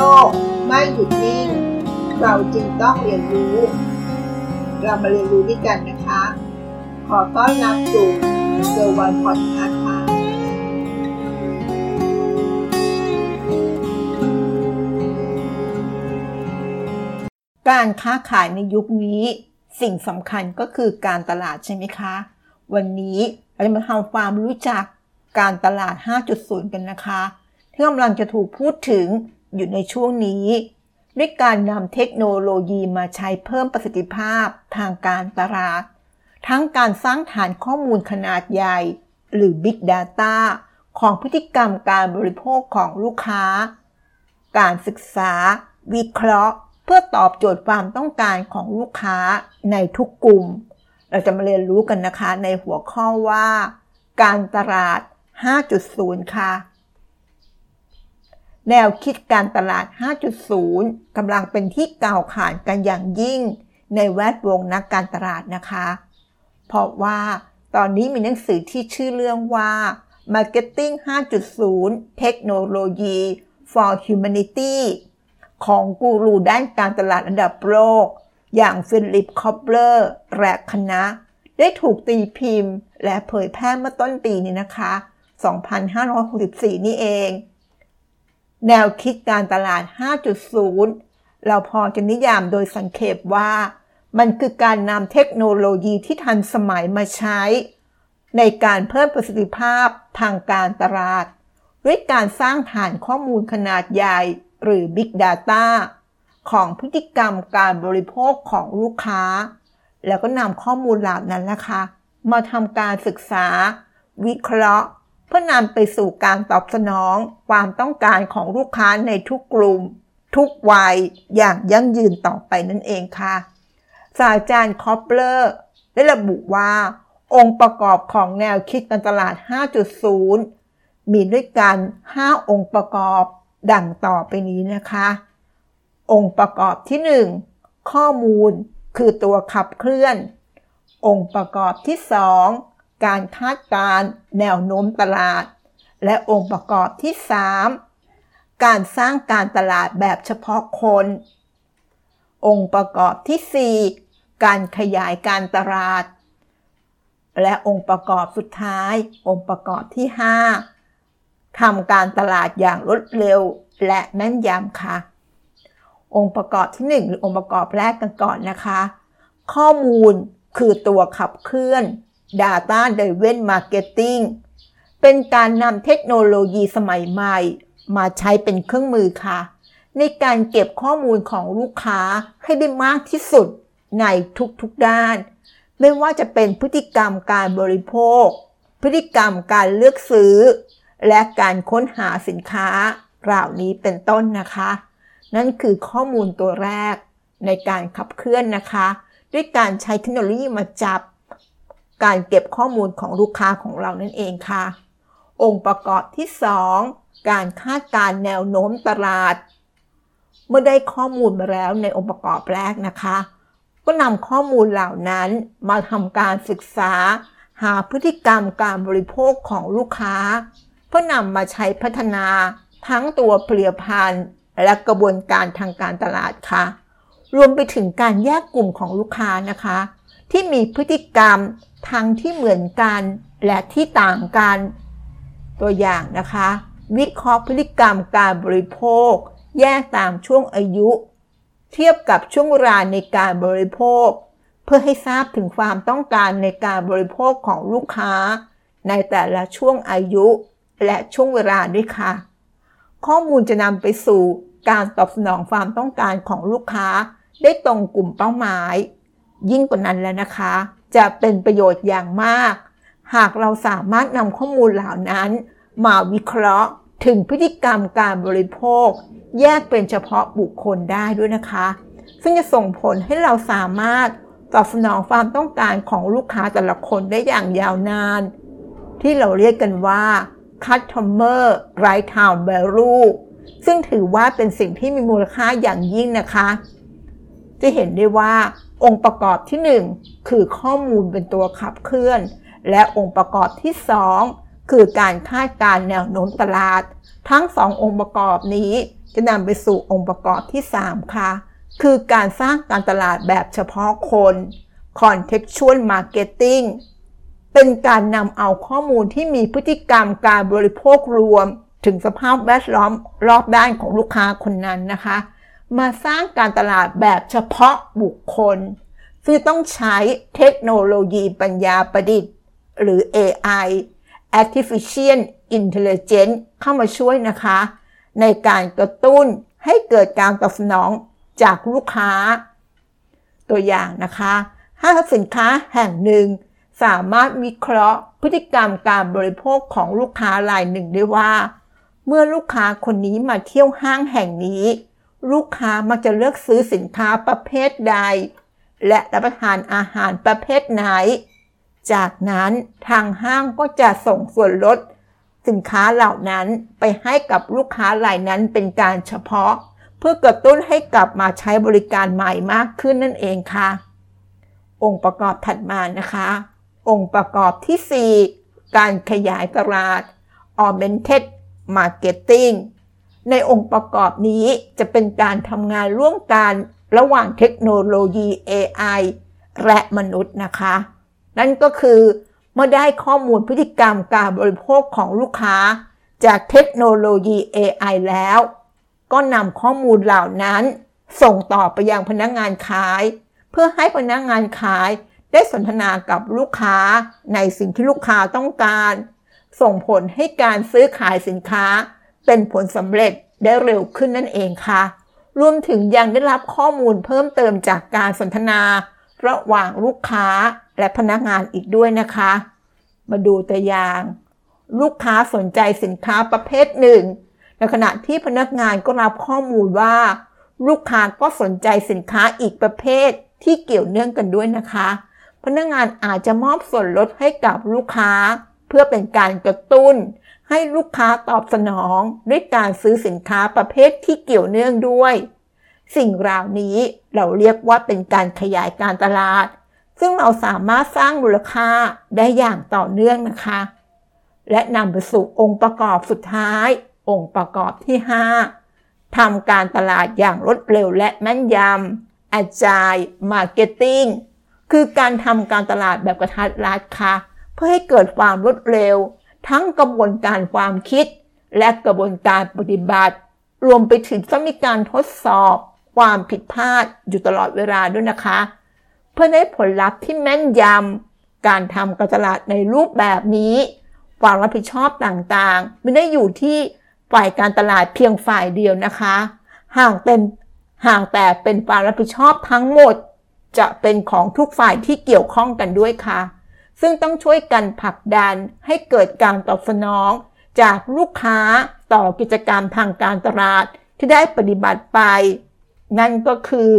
ลกไม่หยุดนิ่ง เราจึงต้องเรียนรู้ เรามาเรียนรู้ด้วยกันนะคะ ขอต้อนรับสู่เซอร์วันพอดคาส์ค่ะการค้าขายในยุคนี้สิ่งสำคัญก็คือการตลาดใช่ไหมคะ วันนี้เราจะมาทำความรู้จักการตลาด 5.0 กันนะคะที่กำลังจะถูกพูดถึง อยู่ในช่วงนี้ ด้วยการนำเทคโนโลยีมาใช้เพิ่มประสิทธิภาพทางการตลาด ทั้งการสร้างฐานข้อมูลขนาดใหญ่ หรือ Big Data ของพฤติกรรมการบริโภคของลูกค้า การศึกษา วิเคราะห์ เพื่อตอบโจทย์ความต้องการของลูกค้าในทุกกลุ่ม เราจะมาเรียนรู้กันนะคะในหัวข้อว่า การตลาด 5.0 ค่ะ แนวคิดการตลาด 5.0 กำลังเป็นที่กล่าวขานกันอย่างยิ่งในแวดวงนักการตลาดนะคะ เพราะว่าตอนนี้มีหนังสือที่ชื่อเรื่องว่า Marketing 5.0 Technology for Humanity ของกูรูด้านการตลาดอันดับโลก อย่างฟิลิปคอตเลอร์และคณะ ได้ถูกตีพิมพ์ และเผยแพร่เมื่อต้นปีนี้นะคะ 2564 นี่เอง แนวคิดการตลาด 5.0 เราพอจะนิยามโดยสังเขปว่า มันคือการนำเทคโนโลยีที่ทันสมัยมาใช้ ในการเพิ่มประสิทธิภาพทางการตลาด ด้วยการสร้างฐานข้อมูลขนาดใหญ่หรือ Big Data ของพฤติกรรมการบริโภคของลูกค้า แล้วก็นำข้อมูลเหล่านั้นนะคะ มาทำการศึกษา วิเคราะห์ เพื่อนำไปสู่การตอบสนอง ความต้องการของลูกค้าในทุกกลุ่ม ทุกวัยอย่างยั่งยืนต่อไปนั่นเองค่ะศาสตราจารย์คอตเลอร์ได้ระบุว่า องค์ประกอบของแนวคิดการตลาด 5.0 มีด้วยกัน 5 องค์ประกอบดังต่อไปนี้นะคะ องค์ประกอบที่ 1 ข้อมูลคือตัวขับเคลื่อน องค์ประกอบที่ 2 การคาดการแนวโน้มตลาด และองค์ประกอบที่ 3 การสร้างการตลาดแบบเฉพาะคน องค์ประกอบที่ 4 การขยายการตลาด และองค์ประกอบสุดท้าย องค์ประกอบที่ 5ทำการตลาดอย่างรวดเร็วและแม่นยำค่ะ องค์ประกอบที่ 1 หรือองค์ประกอบแรกกันก่อนนะคะ ข้อมูลคือตัวขับเคลื่อน Data Driven Marketing เป็นการนำเทคโนโลยีสมัยใหม่ มาใช้เป็นเครื่องมือค่ะ ในการเก็บข้อมูลของลูกค้าให้ได้มากที่สุดในทุกๆด้าน ไม่ว่าจะเป็นพฤติกรรมการบริโภค พฤติกรรมการเลือกซื้อ และการค้นหาสินค้าเหล่านี้เป็นต้นนะคะ นั่นคือข้อมูลตัวแรกในการขับเคลื่อนนะคะ ด้วยการใช้เทคโนโลยีมาจับ การเก็บข้อมูลของลูกค้าของเรานั่นเองค่ะ องค์ประกอบที่ 2 การคาดการแนวโน้มตลาด เมื่อได้ข้อมูลมาแล้วในองค์ประกอบแรกนะคะ ก็นำข้อมูลเหล่านั้นมาทำการศึกษา หาพฤติกรรมการบริโภคของลูกค้า เพื่อนำมาใช้พัฒนาทั้งตัวผลิตภัณฑ์และกระบวนการทางการตลาดค่ะ รวมไปถึงการแยกกลุ่มของลูกค้านะคะ ที่มีพฤติกรรม ทั้งที่เหมือนกันและที่ต่างกัน ตัวอย่างนะคะ วิเคราะห์พฤติกรรมการบริโภค แยกตามช่วงอายุ เทียบกับช่วงเวลาในการบริโภค เพื่อให้ทราบถึงความต้องการในการบริโภคของลูกค้า ในแต่ละช่วงอายุ และช่วงเวลาด้วยค่ะ ข้อมูลจะนำไปสู่การตอบสนองความต้องการของลูกค้า ได้ตรงกลุ่มเป้าหมาย ยิ่งกว่านั้นแล้วนะคะ จะเป็นประโยชน์อย่างมาก หากเราสามารถนำข้อมูลเหล่านั้น มาวิเคราะห์ถึงพฤติกรรมการบริโภค แยกเป็นเฉพาะบุคคลได้ด้วยนะคะ ซึ่งจะส่งผลให้เราสามารถตอบสนองความต้องการของลูกค้าแต่ละคนได้อย่างยาวนาน ที่เราเรียกกันว่า customer lifetime value ซึ่งถือว่าเป็นสิ่งที่มีมูลค่าอย่างยิ่งนะคะ จะเห็นได้ว่า องค์ประกอบที่ 1 คือข้อมูลเป็นตัวขับเคลื่อน และองค์ประกอบที่ 2 คือการคาดการแนวโน้มตลาด ทั้งสององค์ประกอบนี้จะนำไปสู่องค์ประกอบที่ 3 ค่ะ คือการสร้างการตลาดแบบเฉพาะคน contextual marketing เป็นการนำเอาข้อมูลที่มีพฤติกรรมการบริโภครวม ถึงสภาพแวดล้อมรอบด้านของลูกค้าคนนั้นนะคะ มาสร้างการตลาดแบบเฉพาะบุคคล ซึ่งต้องใช้เทคโนโลยีปัญญาประดิษฐ์ หรือ AI artificial intelligence เข้ามาช่วยนะคะ ในการกระตุ้นให้เกิดการตอบสนองจากลูกค้า ตัวอย่างนะคะห้างสินค้าแห่งหนึ่ง สามารถวิเคราะห์พฤติกรรมการบริโภคของลูกค้ารายหนึ่งได้ว่า เมื่อลูกค้าคนนี้มาเที่ยวห้างแห่งนี้ ลูกค้ามักจะเลือกซื้อสินค้าประเภทใด และรับประทานอาหารประเภทไหน จากนั้นทางห้างก็จะส่งส่วนลด สินค้าเหล่านั้นไปให้กับลูกค้ารายนั้นเป็นการเฉพาะ เพื่อกระตุ้นให้กลับมาใช้บริการใหม่มากขึ้นนั่นเองค่ะ องค์ประกอบถัดมานะคะ องค์ประกอบที่ 4 การขยายตลาด augmented marketing ในองค์ประกอบนี้จะเป็นการทำงานร่วมกันระหว่างเทคโนโลยี AI และมนุษย์นะคะ นั่นก็คือเมื่อได้ข้อมูลพฤติกรรมการบริโภคของลูกค้า จากเทคโนโลยี AI แล้ว ก็นำข้อมูลเหล่านั้น ส่งต่อไปยังพนักงงานขาย เพื่อให้พนักงงานขายได้สนทนากับลูกค้าในสิ่งที่ลูกค้าต้องการ ส่งผลให้การซื้อขายสินค้า เป็นผลสำเร็จได้เร็วขึ้นนั่นเองค่ะ รวมถึงยังได้รับข้อมูลเพิ่มเติมจากการสนทนา ระหว่างลูกค้าและพนักงานอีกด้วยนะคะ มาดูตัวอย่าง ลูกค้าสนใจสินค้าประเภทหนึ่ง ในขณะที่พนักงานก็รับข้อมูลว่า ลูกค้าก็สนใจสินค้าอีกประเภทที่เกี่ยวเนื่องกันด้วยนะคะ พนักงานอาจจะมอบส่วนลดให้กับลูกค้า เพื่อเป็นการกระตุ้น ให้ลูกค้าตอบสนองด้วยการซื้อสินค้าประเภทที่เกี่ยวเนื่องด้วย สิ่งราวนี้เราเรียกว่าเป็นการขยายการตลาด ซึ่งเราสามารถสร้างมูลค่าได้อย่างต่อเนื่องนะคะ และนำไปสู่องค์ประกอบสุดท้าย องค์ประกอบที่ 5 ทำการตลาดอย่างรวดเร็วและแม่นยำ Agile Marketing คือการทำการตลาดแบบกระทัดรัดค่ะ เพื่อให้เกิดความรวดเร็ว ทั้งกระบวนการความคิด และกระบวนการปฏิบัติ รวมไปถึงต้องมีการทดสอบความผิดพลาดอยู่ตลอดเวลาด้วยนะคะ เพื่อได้ผลลัพธ์ที่แม่นยำการทำการตลาดในรูปแบบนี้ ความรับผิดชอบต่างๆ ไม่ได้อยู่ที่ฝ่ายการตลาดเพียงฝ่ายเดียวนะคะ ห่างเป็นห่างแต่เป็นความรับผิดชอบทั้งหมด จะเป็นของทุกฝ่ายที่เกี่ยวข้องกันด้วยค่ะ ซึ่งต้องช่วยกันผลักดันให้เกิดการตอบสนอง จากลูกค้าต่อกิจกรรมทางการตลาดที่ได้ปฏิบัติไป นั่นก็คือ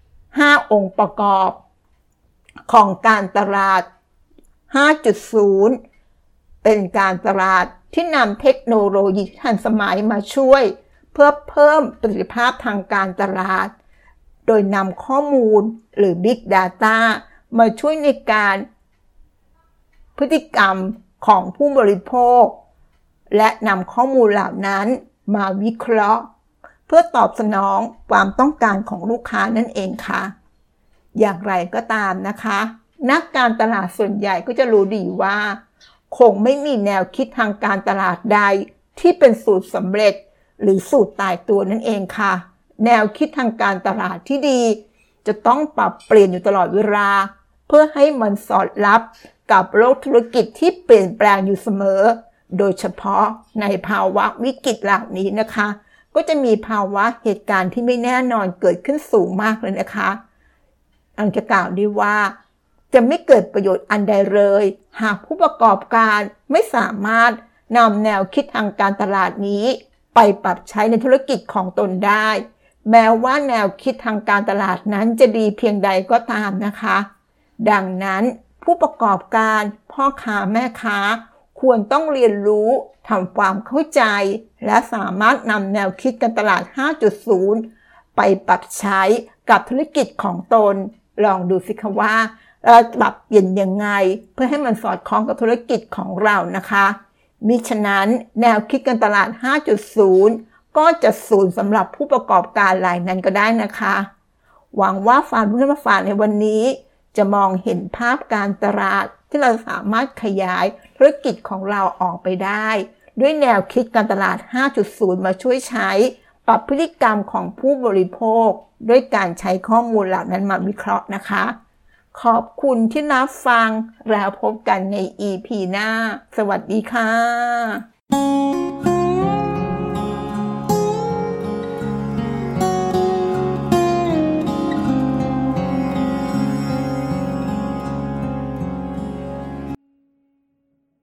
5 องค์ประกอบ ของการตลาด 5.0 เป็นการตลาดที่นำเทคโนโลยีทันสมัยมาช่วย เพื่อเพิ่มประสิทธิภาพทางการตลาด โดยนำข้อมูลหรือ Big Data มาช่วยในการ พฤติกรรมของผู้บริโภค และนำข้อมูลเหล่านั้นมาวิเคราะห์ เพื่อตอบสนองความต้องการของลูกค้านั่นเองค่ะ อย่างไรก็ตามนะคะ นักการตลาดส่วนใหญ่ก็จะรู้ดีว่า คงไม่มีแนวคิดทางการตลาดใดที่เป็นสูตรสำเร็จหรือสูตรตายตัวนั่นเองค่ะ แนวคิดทางการตลาดที่ดี จะต้องปรับเปลี่ยนอยู่ตลอดเวลา เพื่อให้มันสอดรับ กับโลกธุรกิจที่เปลี่ยนแปลงอยู่เสมอ โดยเฉพาะในภาวะวิกฤตเหล่านี้นะคะ ก็จะมีภาวะเหตุการณ์ที่ไม่แน่นอนเกิดขึ้นสูงมากเลยนะคะอันจะกล่าวได้ว่า จะไม่เกิดประโยชน์อันใดเลย หากผู้ประกอบการไม่สามารถนำแนวคิดทางการตลาดนี้ ไปปรับใช้ในธุรกิจของตนได้ แม้ว่าแนวคิดทางการตลาดนั้นจะดีเพียงใดก็ตามนะคะ ดังนั้น ผู้ประกอบการพ่อค้าแม่ค้า ควรต้องเรียนรู้ทำความเข้าใจ และสามารถนำแนวคิดการตลาด 5.0 ไปปรับใช้กับธุรกิจของตน ลองดูสิคะว่าเราปรับเปลี่ยนยังไง เพื่อให้มันสอดคล้องกับธุรกิจของเรานะคะมิฉะนั้นแนวคิดการตลาด 5.0 ก็จะศูนย์สำหรับผู้ประกอบการรายนั้นก็ได้นะคะ หวังว่าฟาร์มเพื่อนมาฝากในวันนี้ จะมองเห็นภาพการตลาดที่เราสามารถขยายธุรกิจของเราออกไปได้ ด้วยแนวคิดการตลาด 5.0 มาช่วยใช้ ปรับพฤติกรรมของผู้บริโภค ด้วยการใช้ข้อมูลเหล่านั้นมาวิเคราะห์นะคะ ขอบคุณที่รับฟังแล้วพบกันใน EP หน้า สวัสดีค่ะ